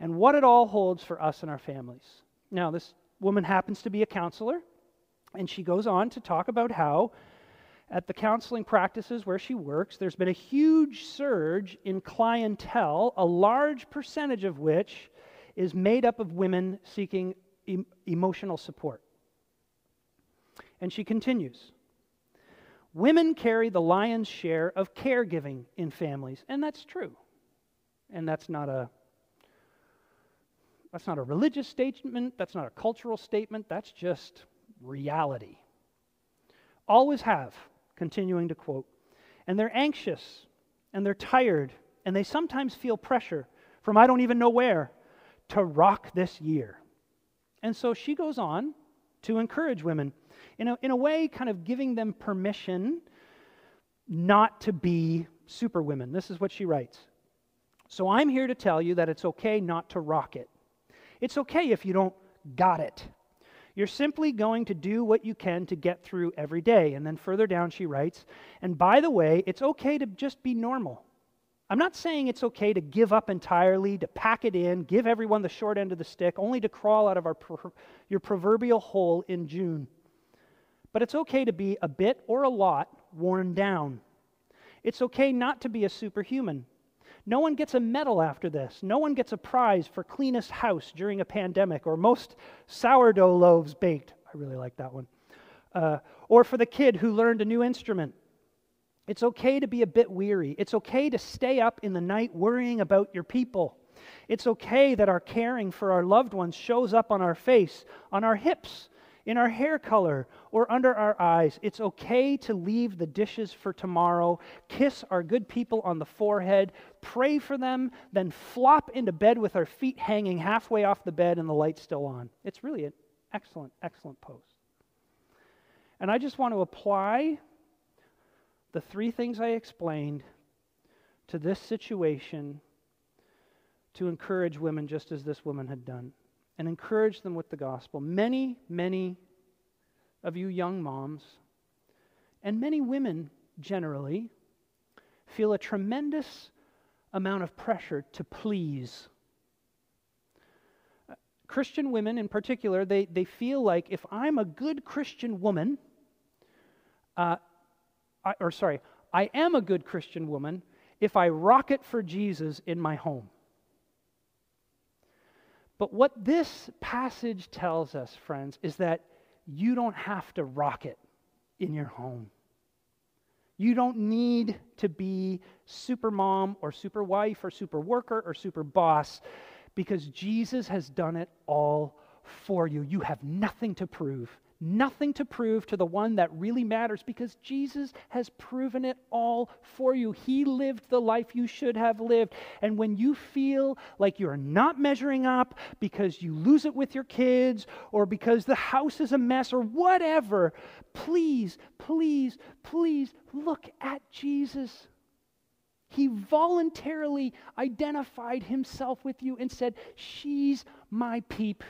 and what it all holds for us and our families. Now, this woman happens to be a counselor, and she goes on to talk about how, at the counseling practices where she works, there's been a huge surge in clientele, a large percentage of which is made up of women seeking em- emotional support. And she continues Women carry the lion's share of caregiving in families, and that's true. And that's not a that's not a religious statement, that's not a cultural statement, that's just reality. Always have, continuing to quote. And they're anxious, and they're tired, and they sometimes feel pressure from I don't even know where to rock this year. And so she goes on to encourage women in a, in a way, kind of giving them permission not to be superwomen. This is what she writes. So I'm here to tell you that it's okay not to rock it. It's okay if you don't got it. You're simply going to do what you can to get through every day. And then further down, she writes, and by the way, it's okay to just be normal. I'm not saying it's okay to give up entirely, to pack it in, give everyone the short end of the stick, only to crawl out of our, your proverbial hole in June. But it's okay to be a bit or a lot worn down. It's okay not to be a superhuman. No one gets a medal after this. No one gets a prize for cleanest house during a pandemic or most sourdough loaves baked. I really like that one. Uh, or for the kid who learned a new instrument. It's okay to be a bit weary. It's okay to stay up in the night worrying about your people. It's okay that our caring for our loved ones shows up on our face, on our hips, in our hair color, or under our eyes. It's okay to leave the dishes for tomorrow, kiss our good people on the forehead, pray for them, then flop into bed with our feet hanging halfway off the bed and the light still on. It's really an excellent, excellent post. And I just want to apply the three things I explained to this situation to encourage women just as this woman had done and encourage them with the gospel. Many, many of you young moms, and many women generally, feel a tremendous amount of pressure to please. Christian women in particular, they, they feel like if I'm a good Christian woman, uh, I, or sorry, I am a good Christian woman if I rock it for Jesus in my home. But what this passage tells us, friends, is that you don't have to rock it in your home. You don't need to be super mom or super wife or super worker or super boss because Jesus has done it all for you. You have nothing to prove nothing to prove to the one that really matters because Jesus has proven it all for you. He lived the life you should have lived. And when you feel like you're not measuring up because you lose it with your kids or because the house is a mess or whatever, please, please, please look at Jesus. He voluntarily identified himself with you and said, She's my peep.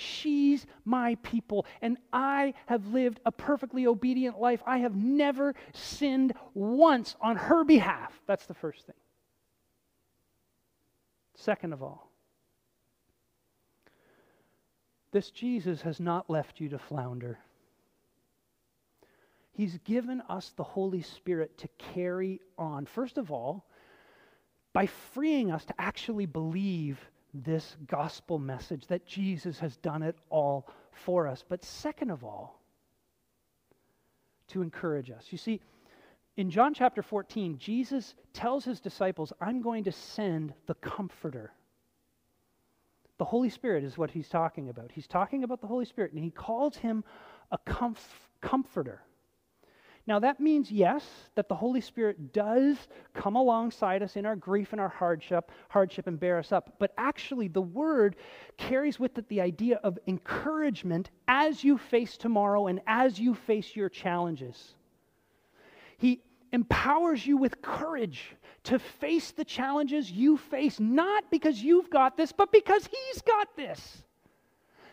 She's my people, and I have lived a perfectly obedient life. I have never sinned once on her behalf. That's the first thing. Second of all, this Jesus has not left you to flounder. He's given us the Holy Spirit to carry on. First of all, by freeing us to actually believe this gospel message that Jesus has done it all for us. But second of all, to encourage us. You see, in John chapter 14, Jesus tells his disciples, I'm going to send the Comforter. The Holy Spirit is what he's talking about. He's talking about the Holy Spirit, and he calls him a comf- comforter. Now, that means, yes, that the Holy Spirit does come alongside us in our grief and our hardship, hardship and bear us up. But actually, the word carries with it the idea of encouragement as you face tomorrow and as you face your challenges. He empowers you with courage to face the challenges you face, not because you've got this, but because He's got this.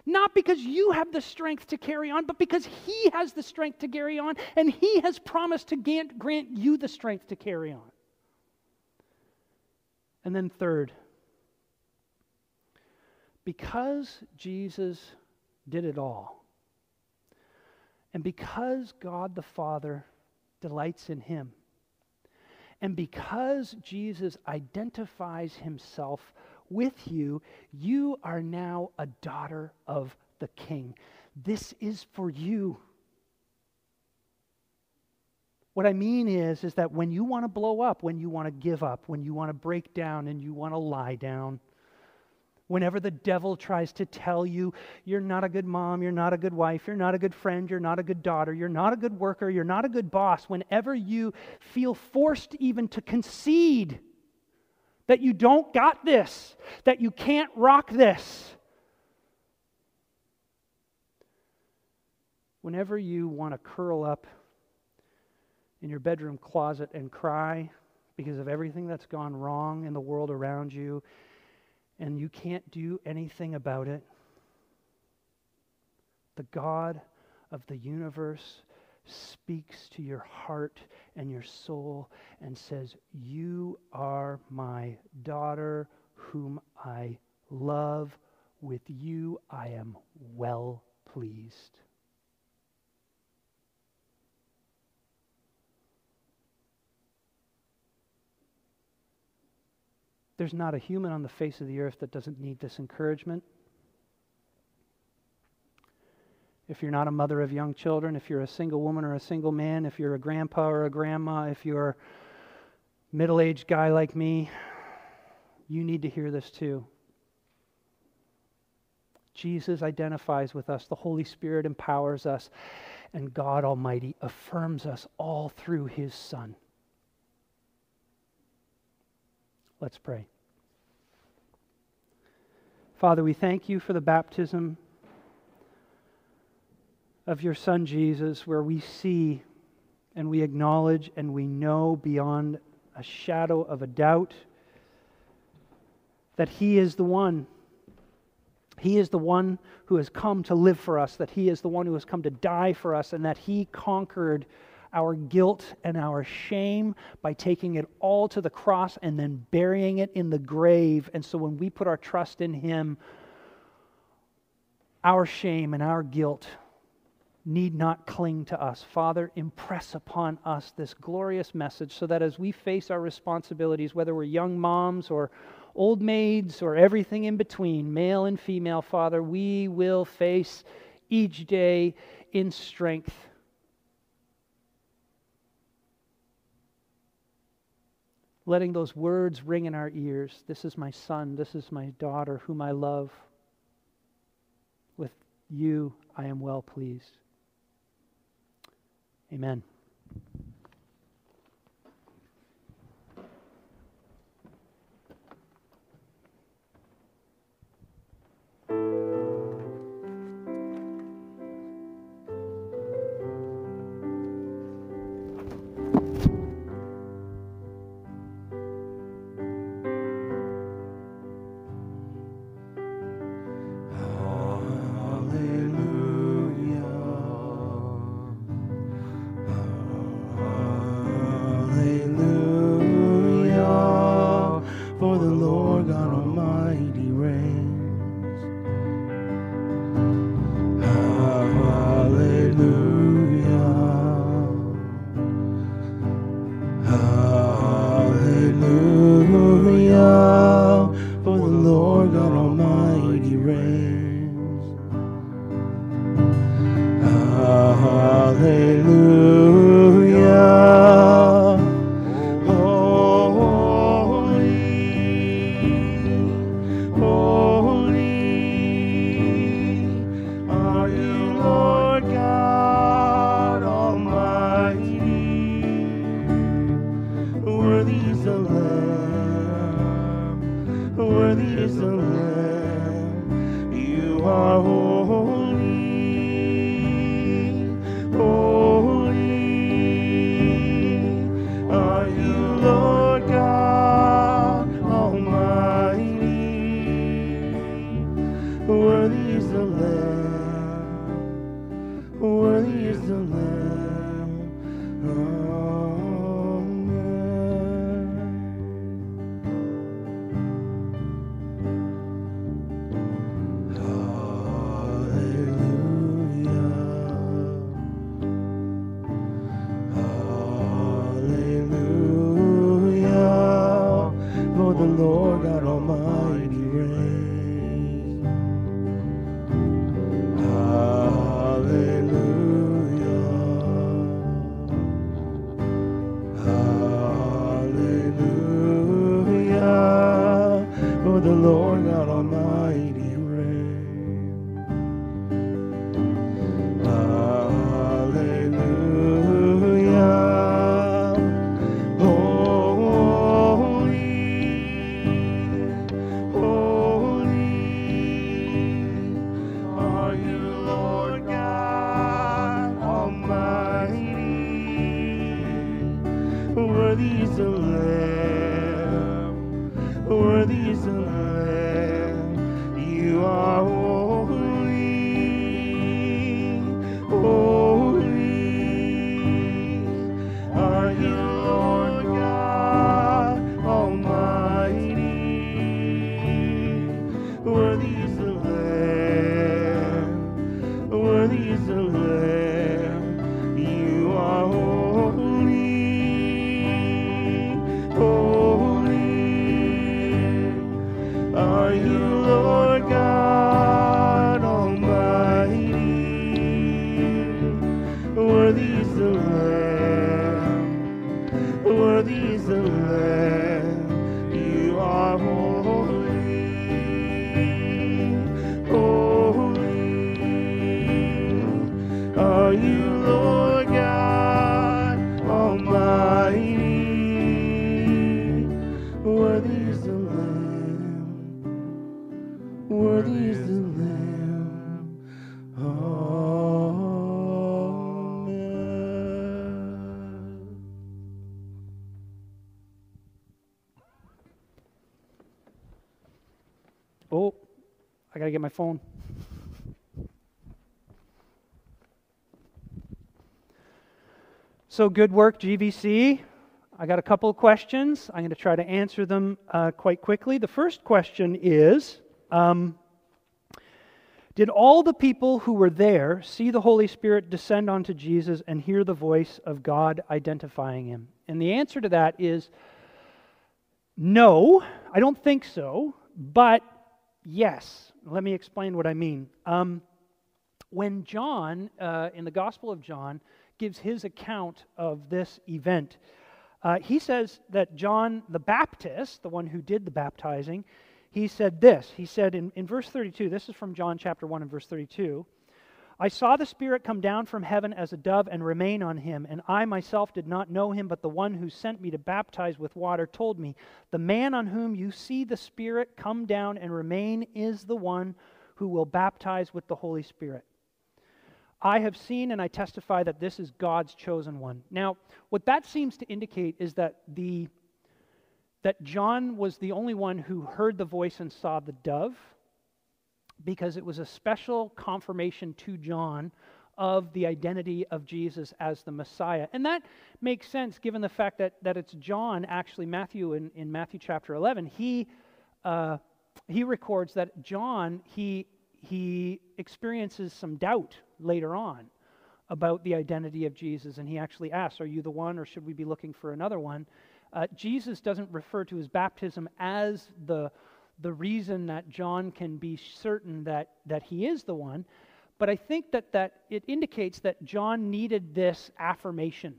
Not because you have the strength to carry on, but because He has the strength to carry on, and He has promised to grant you the strength to carry on. And then, third, because Jesus did it all, and because God the Father delights in Him, and because Jesus identifies Himself with you, you are now a daughter of the king. This is for you. What I mean is, is that when you want to blow up, when you want to give up, when you want to break down and you want to lie down, whenever the devil tries to tell you you're not a good mom, you're not a good wife, you're not a good friend, you're not a good daughter, you're not a good worker, you're not a good boss, whenever you feel forced even to concede that you don't got this, that you can't rock this, whenever you want to curl up in your bedroom closet and cry because of everything that's gone wrong in the world around you and you can't do anything about it, the God of the universe speaks to your heart and your soul and says, You are my daughter, whom I love. With you I am well pleased. There's not a human on the face of the earth that doesn't need this encouragement. If you're not a mother of young children, if you're a single woman or a single man, if you're a grandpa or a grandma, if you're a middle aged guy like me, you need to hear this too. Jesus identifies with us, the Holy Spirit empowers us, and God Almighty affirms us all through His Son. Let's pray. Father, we thank you for the baptism of your Son Jesus, where we see and we acknowledge and we know beyond a shadow of a doubt that He is the one. He is the one who has come to live for us, that He is the one who has come to die for us, and that He conquered our guilt and our shame by taking it all to the cross and then burying it in the grave. And so when we put our trust in Him, our shame and our guilt need not cling to us. Father, impress upon us this glorious message so that as we face our responsibilities, whether we're young moms or old maids or everything in between, male and female, Father, we will face each day in strength letting those words ring in our ears This is my son, this is my daughter, whom I love. With you I am well pleased. Amen. Worthy is the Lamb. Worthy is the Lamb. I got to get my phone. So, good work, GVC. I got a couple of questions. I'm going to try to answer them uh, quite quickly. The first question is um, Did all the people who were there see the Holy Spirit descend onto Jesus and hear the voice of God identifying him? And the answer to that is no, I don't think so, but yes. Let me explain what I mean. Um, when John, uh, in the Gospel of John, gives his account of this event, uh, he says that John the Baptist, the one who did the baptizing, he said this. He said in, in verse 32, this is from John chapter 1 and verse 32. I saw the Spirit come down from heaven as a dove and remain on him, and I myself did not know him, but the one who sent me to baptize with water told me, The man on whom you see the Spirit come down and remain is the one who will baptize with the Holy Spirit. I have seen and I testify that this is God's chosen one. Now, what that seems to indicate is that the that John was the only one who heard the voice and saw the dove because it was a special confirmation to John of the identity of Jesus as the Messiah. And that makes sense given the fact that, that it's John, actually, Matthew in, in Matthew chapter 11, he, uh, he records that John, he, he experiences some doubt later on about the identity of Jesus. And he actually asks, Are you the one, or should we be looking for another one? Uh, Jesus doesn't refer to his baptism as the, the reason that John can be certain that, that he is the one. But I think that, that it indicates that John needed this affirmation,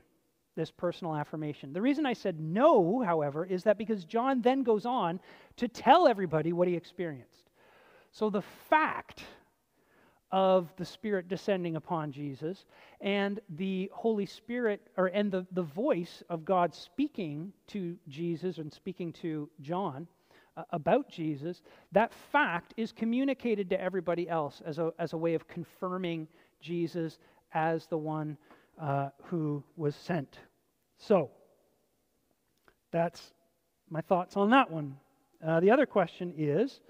this personal affirmation. The reason I said no, however, is that because John then goes on to tell everybody what he experienced. So the fact of the Spirit descending upon Jesus and the Holy Spirit, or and the, the voice of God speaking to Jesus and speaking to John about Jesus, that fact is communicated to everybody else as a, as a way of confirming Jesus as the one uh, who was sent. So, that's my thoughts on that one. Uh, the other question is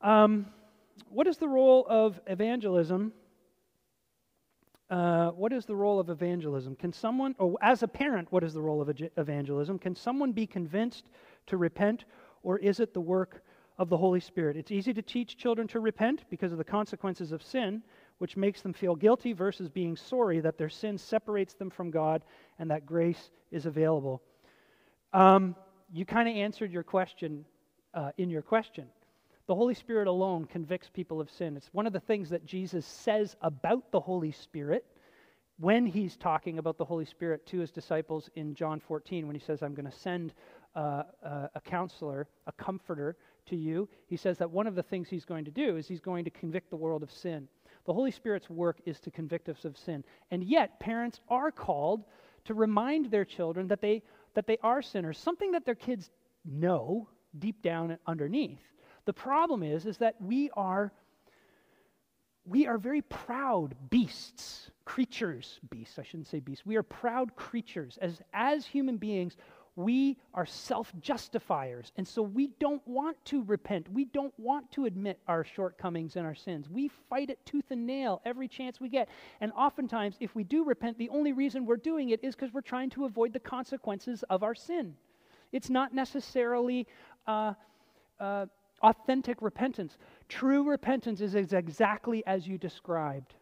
um, what is the role of evangelism? Uh, what is the role of evangelism? Can someone, or as a parent, what is the role of evangelism? Can someone be convinced to repent, or is it the work of the Holy Spirit? It's easy to teach children to repent because of the consequences of sin, which makes them feel guilty, versus being sorry that their sin separates them from God and that grace is available. Um, you kind of answered your question uh, in your question. The Holy Spirit alone convicts people of sin. It's one of the things that Jesus says about the Holy Spirit when he's talking about the Holy Spirit to his disciples in John 14, when he says, I'm going to send uh, a counselor, a comforter to you. He says that one of the things he's going to do is he's going to convict the world of sin. The Holy Spirit's work is to convict us of sin. And yet, parents are called to remind their children that they, that they are sinners, something that their kids know deep down underneath. The problem is, is that we are, we are very proud beasts, creatures, beasts, I shouldn't say beasts. We are proud creatures. As, as human beings, we are self justifiers. And so we don't want to repent. We don't want to admit our shortcomings and our sins. We fight it tooth and nail every chance we get. And oftentimes, if we do repent, the only reason we're doing it is because we're trying to avoid the consequences of our sin. It's not necessarily uh, uh, authentic repentance. True repentance is exactly as you described.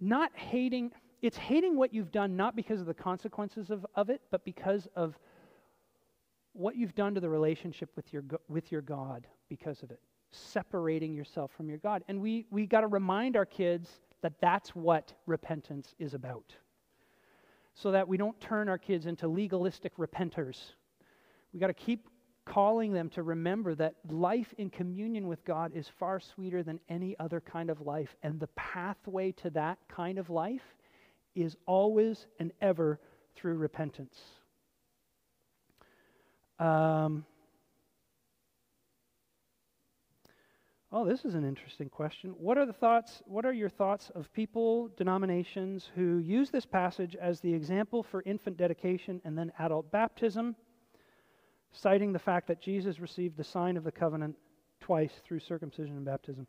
Not hating it's hating what you've done not because of the consequences of, of it, but because of what you've done to the relationship with your, with your God because of it. Separating yourself from your God. And we, we got to remind our kids that that's what repentance is about. So that we don't turn our kids into legalistic repenters. We got to keep calling them to remember that life in communion with God is far sweeter than any other kind of life. And the pathway to that kind of life is always and ever through repentance. Um, oh, this is an interesting question. What are the thoughts? What are your thoughts of people, denominations who use this passage as the example for infant dedication and then adult baptism, citing the fact that Jesus received the sign of the covenant twice through circumcision and baptism?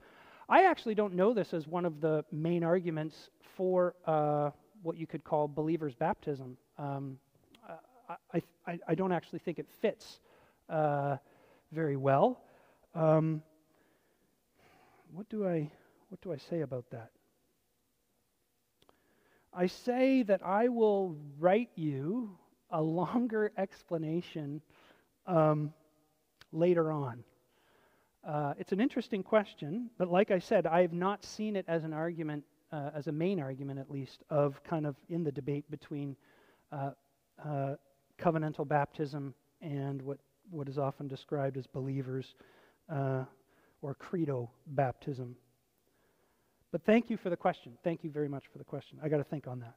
I actually don't know this as one of the main arguments for. Uh, what you could call believer's baptism. Um, I, I, I, don't actually think it fits uh, very well. Um, what do I what do I say about that? I say that I will write you a longer [LAUGHS] explanation um, later on. Uh, it's an interesting question, but like I said, I have not seen it as an argument uh, as a main argument at least, of kind of in the debate between uh, uh, covenantal baptism and what, what is often described as believers uh, or credo baptism. But thank you for the question. Thank you very much for the question. I got to think on that.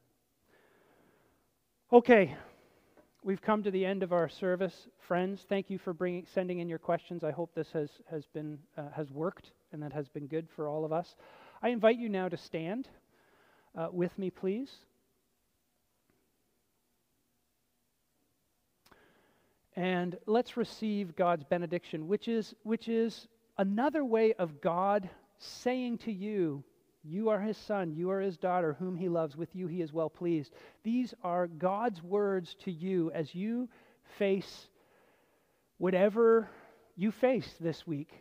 Okay, we've come to the end of our service, friends. Thank you for bringing, sending in your questions. I hope this has has been uh, has worked and that has been good for all of us. I invite you now to stand uh, with me, please. And let's receive God's benediction, which is, which is another way of God saying to you, You are his son, you are his daughter, whom he loves, with you he is well pleased. These are God's words to you as you face whatever you face this week.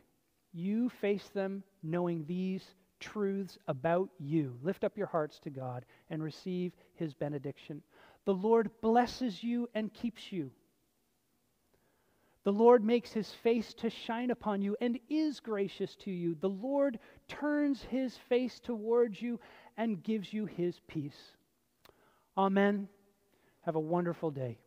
You face them knowing these truths about you. Lift up your hearts to God and receive his benediction. The Lord blesses you and keeps you. The Lord makes his face to shine upon you and is gracious to you. The Lord turns his face towards you and gives you his peace. Amen. Have a wonderful day.